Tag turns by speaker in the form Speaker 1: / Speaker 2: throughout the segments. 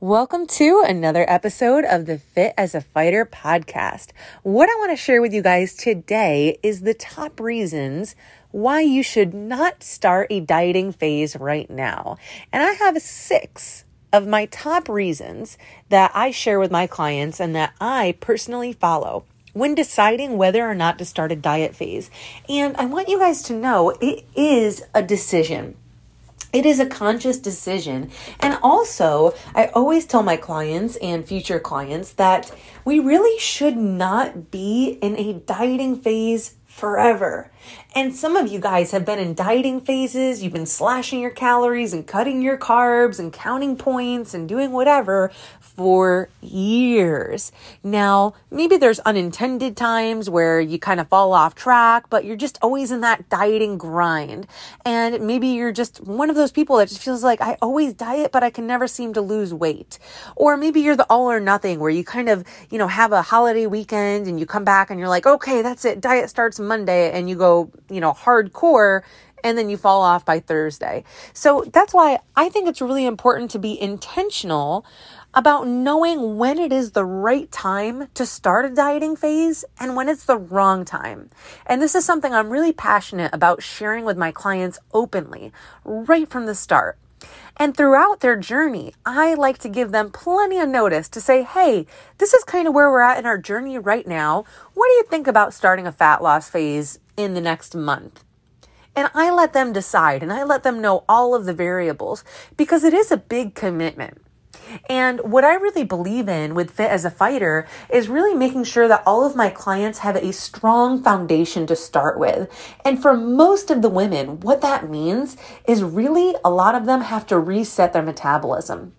Speaker 1: Welcome to another episode of the Fit as a Fighter podcast. What I want to share with you guys today is the top reasons why you should not start a dieting phase right now. And I have six of my top reasons that I share with my clients and that I personally follow when deciding whether or not to start a diet phase. And I want you guys to know it is a decision. It is a conscious decision. And also, I always tell my clients and future clients that we really should not be in a dieting phase forever. And some of you guys have been in dieting phases. You've been slashing your calories and cutting your carbs and counting points and doing whatever for years. Now, maybe there's unintended times where you kind of fall off track, but you're just always in that dieting grind. And maybe you're just one of those people that just feels like I always diet, but I can never seem to lose weight. Or maybe you're the all or nothing where you kind of, you know, have a holiday weekend and you come back and you're like, okay, that's it. Diet starts Monday and you go, you know, hardcore and then you fall off by Thursday. So that's why I think it's really important to be intentional about knowing when it is the right time to start a dieting phase and when it's the wrong time. And this is something I'm really passionate about sharing with my clients openly right from the start. And throughout their journey, I like to give them plenty of notice to say, hey, this is kind of where we're at in our journey right now. What do you think about starting a fat loss phase in the next month? And I let them decide and I let them know all of the variables because it is a big commitment. And what I really believe in with Fit as a Fighter is really making sure that all of my clients have a strong foundation to start with. And for most of the women, what that means is really a lot of them have to reset their metabolism.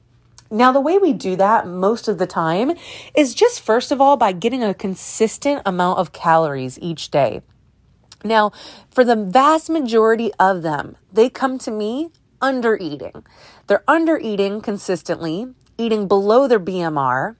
Speaker 1: Now, the way we do that most of the time is just first of all by getting a consistent amount of calories each day. Now, for the vast majority of them, they come to me under eating. They're under eating consistently, eating below their BMR,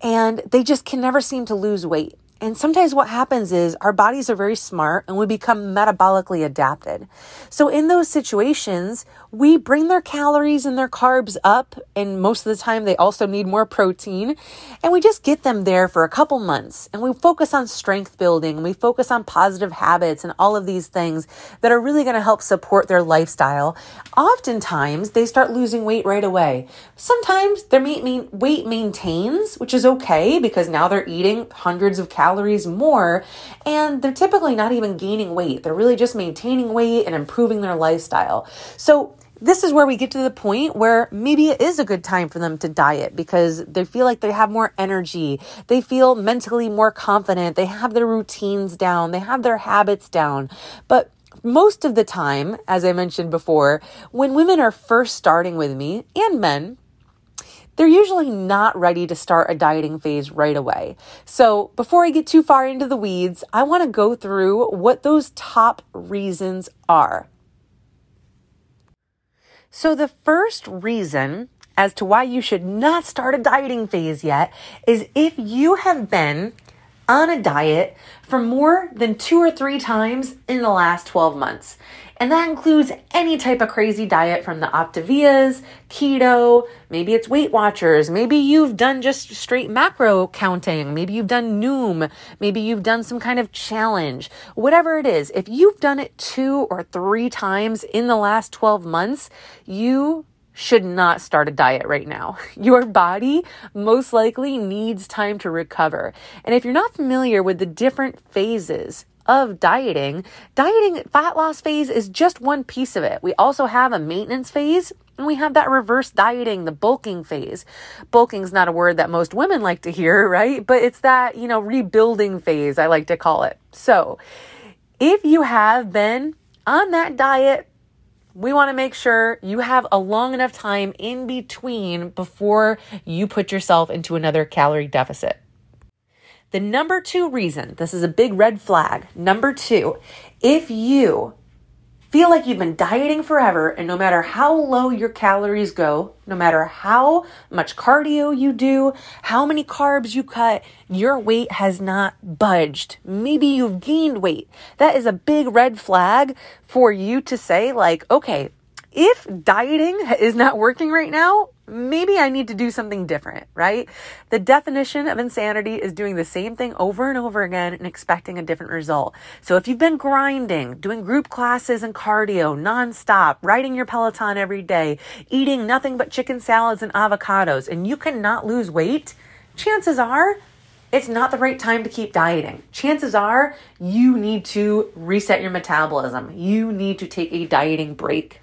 Speaker 1: and they just can never seem to lose weight. And sometimes what happens is our bodies are very smart and we become metabolically adapted. So in those situations, we bring their calories and their carbs up. And most of the time, they also need more protein. And we just get them there for a couple months. And we focus on strength building and we focus on positive habits and all of these things that are really going to help support their lifestyle. Oftentimes, they start losing weight right away. Sometimes their weight maintains, which is okay because now they're eating hundreds of calories calories more, and they're typically not even gaining weight. They're really just maintaining weight and improving their lifestyle. So, this is where we get to the point where maybe it is a good time for them to diet because they feel like they have more energy. They feel mentally more confident. They have their routines down. They have their habits down. But most of the time, as I mentioned before, when women are first starting with me and men, they're usually not ready to start a dieting phase right away. So, before I get too far into the weeds, I want to go through what those top reasons are. So, the first reason as to why you should not start a dieting phase yet is if you have been on a diet for more than two or three times in the last 12 months. And that includes any type of crazy diet from the Optavias, keto, maybe it's Weight Watchers, maybe you've done just straight macro counting, maybe you've done Noom, maybe you've done some kind of challenge, whatever it is. If you've done it two or three times in the last 12 months, you should not start a diet right now. Your body most likely needs time to recover. And if you're not familiar with the different phases of dieting, dieting fat loss phase is just one piece of it. We also have a maintenance phase and we have that reverse dieting, the bulking phase. Bulking is not a word that most women like to hear, right? But it's that, you know, rebuilding phase, I like to call it. So if you have been on that diet, we want to make sure you have a long enough time in between before you put yourself into another calorie deficit. The number two reason, this is a big red flag. Number two, if you feel like you've been dieting forever and no matter how low your calories go, no matter how much cardio you do, how many carbs you cut, your weight has not budged. Maybe you've gained weight. That is a big red flag for you to say, like, okay, if dieting is not working right now, maybe I need to do something different, right? The definition of insanity is doing the same thing over and over again and expecting a different result. So if you've been grinding, doing group classes and cardio nonstop, riding your Peloton every day, eating nothing but chicken salads and avocados, and you cannot lose weight, chances are it's not the right time to keep dieting. Chances are you need to reset your metabolism. You need to take a dieting break.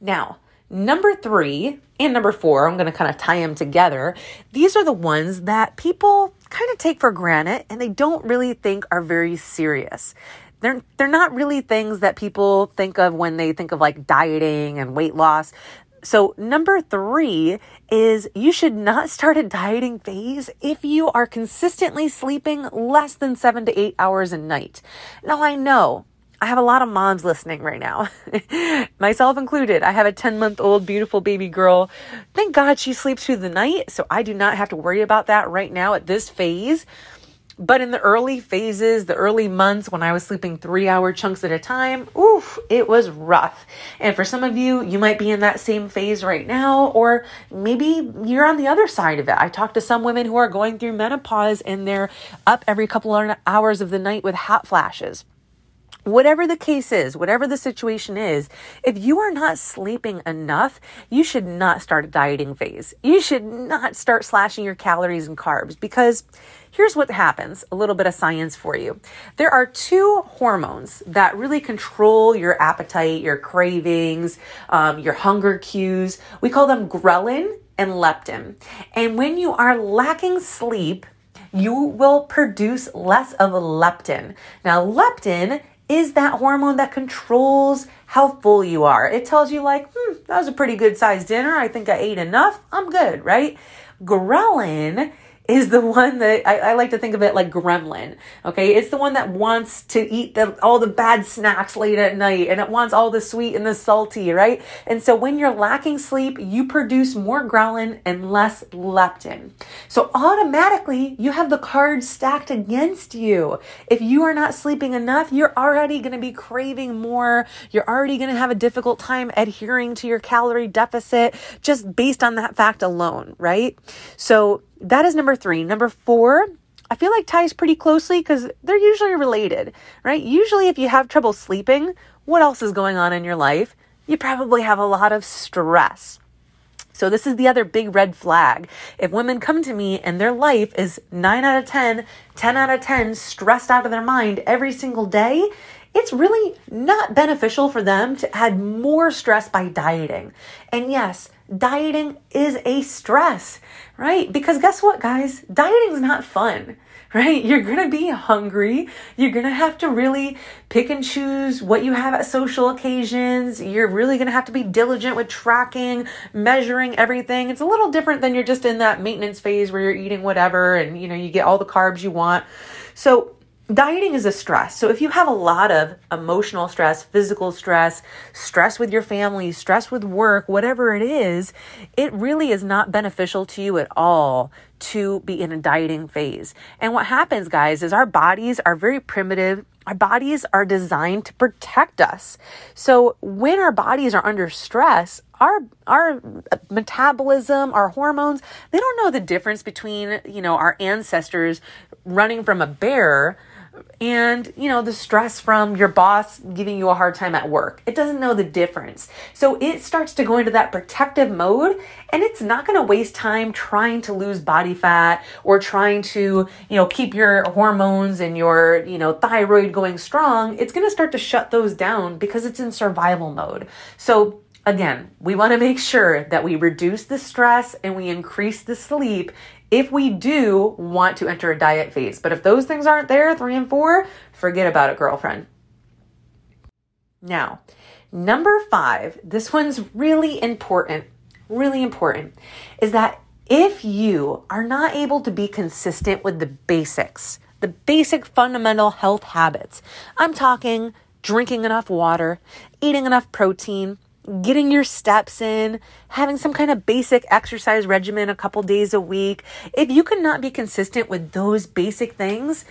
Speaker 1: Now, number three and number four, I'm going to kind of tie them together. These are the ones that people kind of take for granted and they don't really think are very serious. They're, they're not really things that people think of when they think of like dieting and weight loss. So, number three is you should not start a dieting phase if you are consistently sleeping less than seven to eight hours a night. Now, I know I have a lot of moms listening right now, myself included. I have a 10 month old beautiful baby girl. Thank God she sleeps through the night, so I do not have to worry about that right now at this phase. But in the early phases, the early months when I was sleeping three hour chunks at a time, oof, it was rough. And for some of you, you might be in that same phase right now, or maybe you're on the other side of it. I talked to some women who are going through menopause and they're up every couple of hours of the night with hot flashes. Whatever the case is, whatever the situation is, if you are not sleeping enough, you should not start a dieting phase. You should not start slashing your calories and carbs because here's what happens a little bit of science for you. There are two hormones that really control your appetite, your cravings, um, your hunger cues. We call them ghrelin and leptin. And when you are lacking sleep, you will produce less of leptin. Now, leptin is that hormone that controls how full you are. It tells you, like, hmm, that was a pretty good sized dinner. I think I ate enough. I'm good, right? Ghrelin is the one that I, I, like to think of it like gremlin. Okay. It's the one that wants to eat the, all the bad snacks late at night and it wants all the sweet and the salty, right? And so when you're lacking sleep, you produce more ghrelin and less leptin. So automatically you have the cards stacked against you. If you are not sleeping enough, you're already going to be craving more. You're already going to have a difficult time adhering to your calorie deficit just based on that fact alone, right? So that is number three. Number four, I feel like ties pretty closely because they're usually related, right? Usually, if you have trouble sleeping, what else is going on in your life? You probably have a lot of stress. So, this is the other big red flag. If women come to me and their life is 9 out of 10, 10 out of 10, stressed out of their mind every single day, it's really not beneficial for them to add more stress by dieting. And yes, dieting is a stress, right? Because guess what, guys? Dieting is not fun, right? You're gonna be hungry. You're gonna have to really pick and choose what you have at social occasions. You're really gonna have to be diligent with tracking, measuring everything. It's a little different than you're just in that maintenance phase where you're eating whatever and you know, you get all the carbs you want. So dieting is a stress. So if you have a lot of emotional stress, physical stress, stress with your family, stress with work, whatever it is, it really is not beneficial to you at all to be in a dieting phase. And what happens, guys, is our bodies are very primitive. Our bodies are designed to protect us. So when our bodies are under stress, our our metabolism, our hormones, they don't know the difference between, you know, our ancestors running from a bear and you know the stress from your boss giving you a hard time at work. It doesn't know the difference. So it starts to go into that protective mode and it's not going to waste time trying to lose body fat or trying to you know keep your hormones and your you know thyroid going strong. It's going to start to shut those down because it's in survival mode. So Again, we want to make sure that we reduce the stress and we increase the sleep if we do want to enter a diet phase. But if those things aren't there, three and four, forget about it, girlfriend. Now, number five, this one's really important, really important, is that if you are not able to be consistent with the basics, the basic fundamental health habits, I'm talking drinking enough water, eating enough protein, getting your steps in, having some kind of basic exercise regimen a couple days a week, if you cannot be consistent with those basic things,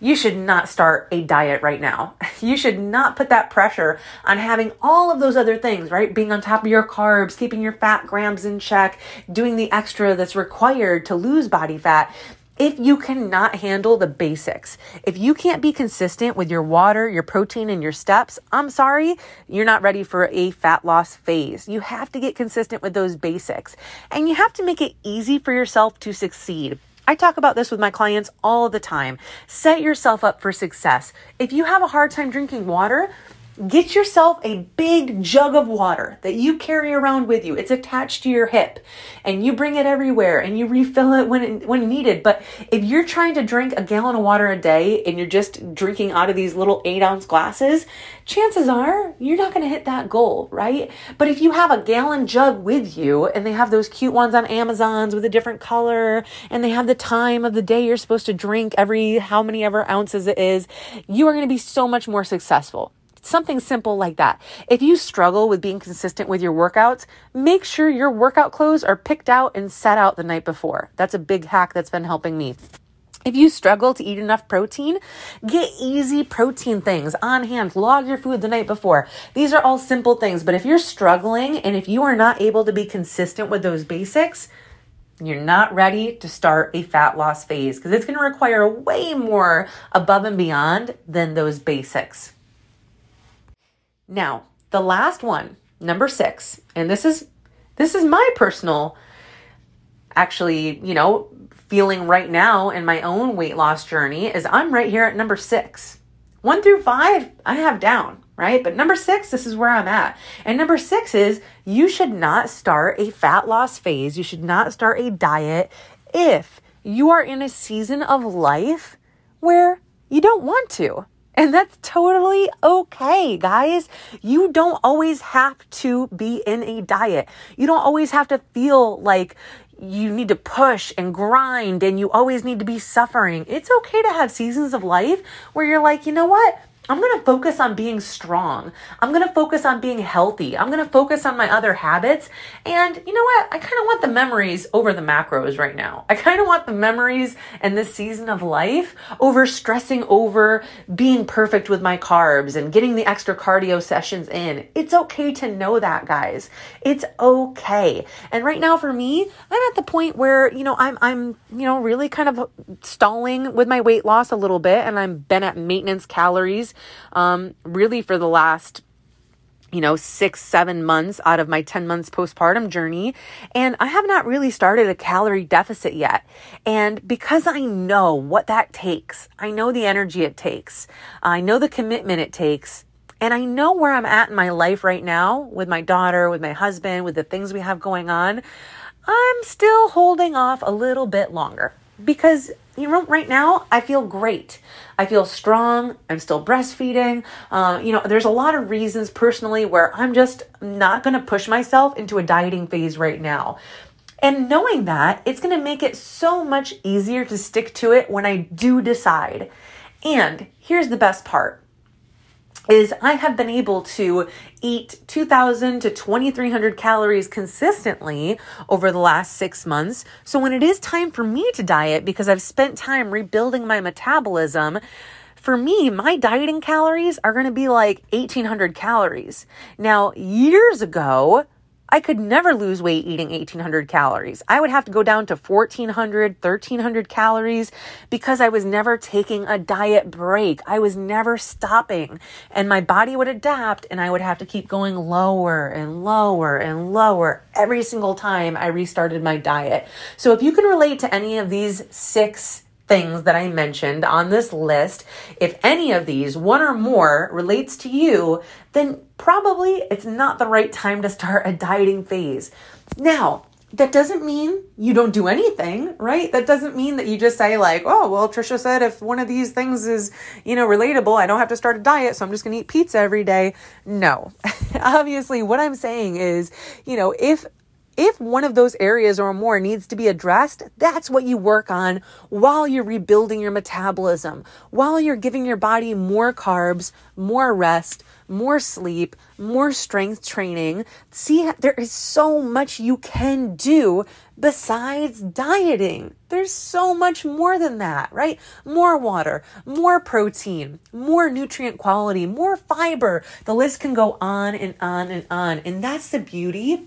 Speaker 1: you should not start a diet right now. You should not put that pressure on having all of those other things, right? Being on top of your carbs, keeping your fat grams in check, doing the extra that's required to lose body fat. If you cannot handle the basics, if you can't be consistent with your water, your protein, and your steps, I'm sorry, you're not ready for a fat loss phase. You have to get consistent with those basics and you have to make it easy for yourself to succeed. I talk about this with my clients all the time. Set yourself up for success. If you have a hard time drinking water, Get yourself a big jug of water that you carry around with you. It's attached to your hip and you bring it everywhere and you refill it when it, when needed. But if you're trying to drink a gallon of water a day and you're just drinking out of these little eight ounce glasses, chances are you're not going to hit that goal, right? But if you have a gallon jug with you and they have those cute ones on Amazon's with a different color and they have the time of the day you're supposed to drink every how many ever ounces it is, you are going to be so much more successful. Something simple like that. If you struggle with being consistent with your workouts, make sure your workout clothes are picked out and set out the night before. That's a big hack that's been helping me. If you struggle to eat enough protein, get easy protein things on hand. Log your food the night before. These are all simple things, but if you're struggling and if you are not able to be consistent with those basics, you're not ready to start a fat loss phase because it's going to require way more above and beyond than those basics. Now, the last one, number 6, and this is this is my personal actually, you know, feeling right now in my own weight loss journey is I'm right here at number 6. 1 through 5 I have down, right? But number 6 this is where I'm at. And number 6 is you should not start a fat loss phase. You should not start a diet if you are in a season of life where you don't want to. And that's totally okay, guys. You don't always have to be in a diet. You don't always have to feel like you need to push and grind and you always need to be suffering. It's okay to have seasons of life where you're like, you know what? I'm going to focus on being strong. I'm going to focus on being healthy. I'm going to focus on my other habits. And you know what? I kind of want the memories over the macros right now. I kind of want the memories and this season of life over stressing over being perfect with my carbs and getting the extra cardio sessions in. It's okay to know that, guys. It's okay. And right now for me, I'm at the point where, you know, I'm I'm, you know, really kind of stalling with my weight loss a little bit and I'm been at maintenance calories um, really for the last you know, six, seven months out of my 10 months postpartum journey. And I have not really started a calorie deficit yet. And because I know what that takes, I know the energy it takes, I know the commitment it takes. And I know where I'm at in my life right now with my daughter, with my husband, with the things we have going on. I'm still holding off a little bit longer because you know right now i feel great. I feel strong. I'm still breastfeeding. Uh, you know there's a lot of reasons personally where i'm just not going to push myself into a dieting phase right now. And knowing that it's going to make it so much easier to stick to it when i do decide. And here's the best part is I have been able to eat 2,000 to 2,300 calories consistently over the last six months. So when it is time for me to diet, because I've spent time rebuilding my metabolism, for me, my dieting calories are going to be like 1,800 calories. Now, years ago, I could never lose weight eating 1800 calories. I would have to go down to 1400, 1300 calories because I was never taking a diet break. I was never stopping and my body would adapt and I would have to keep going lower and lower and lower every single time I restarted my diet. So if you can relate to any of these six things that I mentioned on this list, if any of these, one or more, relates to you, then probably it's not the right time to start a dieting phase. Now, that doesn't mean you don't do anything, right? That doesn't mean that you just say like, "Oh, well, Trisha said if one of these things is, you know, relatable, I don't have to start a diet, so I'm just going to eat pizza every day." No. Obviously, what I'm saying is, you know, if if one of those areas or more needs to be addressed, that's what you work on while you're rebuilding your metabolism, while you're giving your body more carbs, more rest, more sleep, more strength training. See, there is so much you can do besides dieting. There's so much more than that, right? More water, more protein, more nutrient quality, more fiber. The list can go on and on and on. And that's the beauty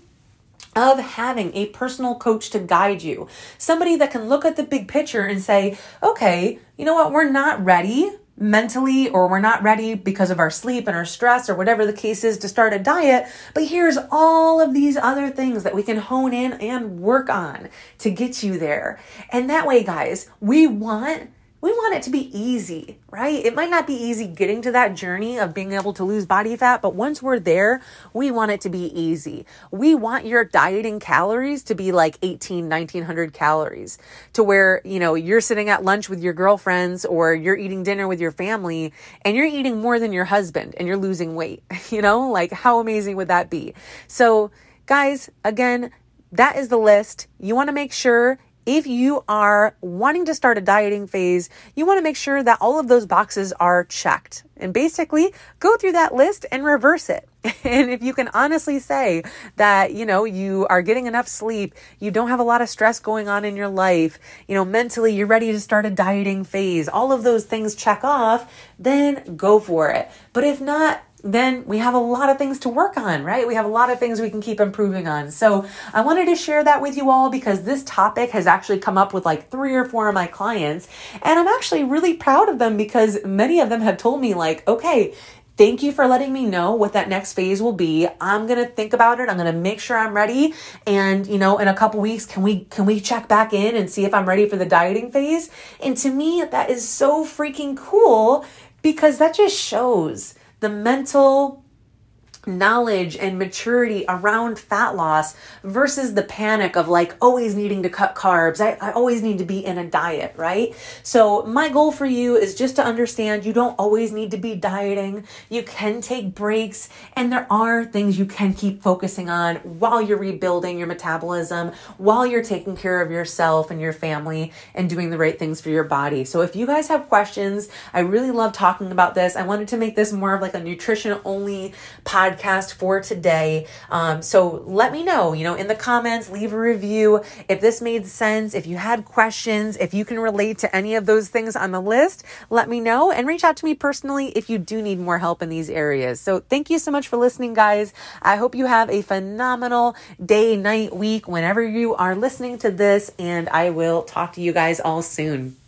Speaker 1: of having a personal coach to guide you. Somebody that can look at the big picture and say, okay, you know what? We're not ready mentally or we're not ready because of our sleep and our stress or whatever the case is to start a diet. But here's all of these other things that we can hone in and work on to get you there. And that way, guys, we want we want it to be easy, right? It might not be easy getting to that journey of being able to lose body fat, but once we're there, we want it to be easy. We want your dieting calories to be like 18, 1900 calories to where, you know, you're sitting at lunch with your girlfriends or you're eating dinner with your family and you're eating more than your husband and you're losing weight, you know, like how amazing would that be? So guys, again, that is the list. You want to make sure if you are wanting to start a dieting phase, you want to make sure that all of those boxes are checked. And basically, go through that list and reverse it. And if you can honestly say that, you know, you are getting enough sleep, you don't have a lot of stress going on in your life, you know, mentally you're ready to start a dieting phase, all of those things check off, then go for it. But if not, then we have a lot of things to work on, right? We have a lot of things we can keep improving on. So I wanted to share that with you all because this topic has actually come up with like three or four of my clients. And I'm actually really proud of them because many of them have told me, like, okay, Thank you for letting me know what that next phase will be. I'm going to think about it. I'm going to make sure I'm ready. And, you know, in a couple weeks, can we, can we check back in and see if I'm ready for the dieting phase? And to me, that is so freaking cool because that just shows the mental knowledge and maturity around fat loss versus the panic of like always needing to cut carbs. I, I always need to be in a diet, right? So, my goal for you is just to understand you don't always need to be dieting. You can take breaks, and there are things you can keep focusing on while you're rebuilding your metabolism, while you're taking care of yourself and your family and doing the right things for your body. So, if you guys have questions, I really love talking about this. I wanted to make this more of like a nutrition only podcast podcast for today. Um, so let me know, you know, in the comments, leave a review if this made sense, if you had questions, if you can relate to any of those things on the list, let me know and reach out to me personally if you do need more help in these areas. So thank you so much for listening, guys. I hope you have a phenomenal day, night, week, whenever you are listening to this, and I will talk to you guys all soon.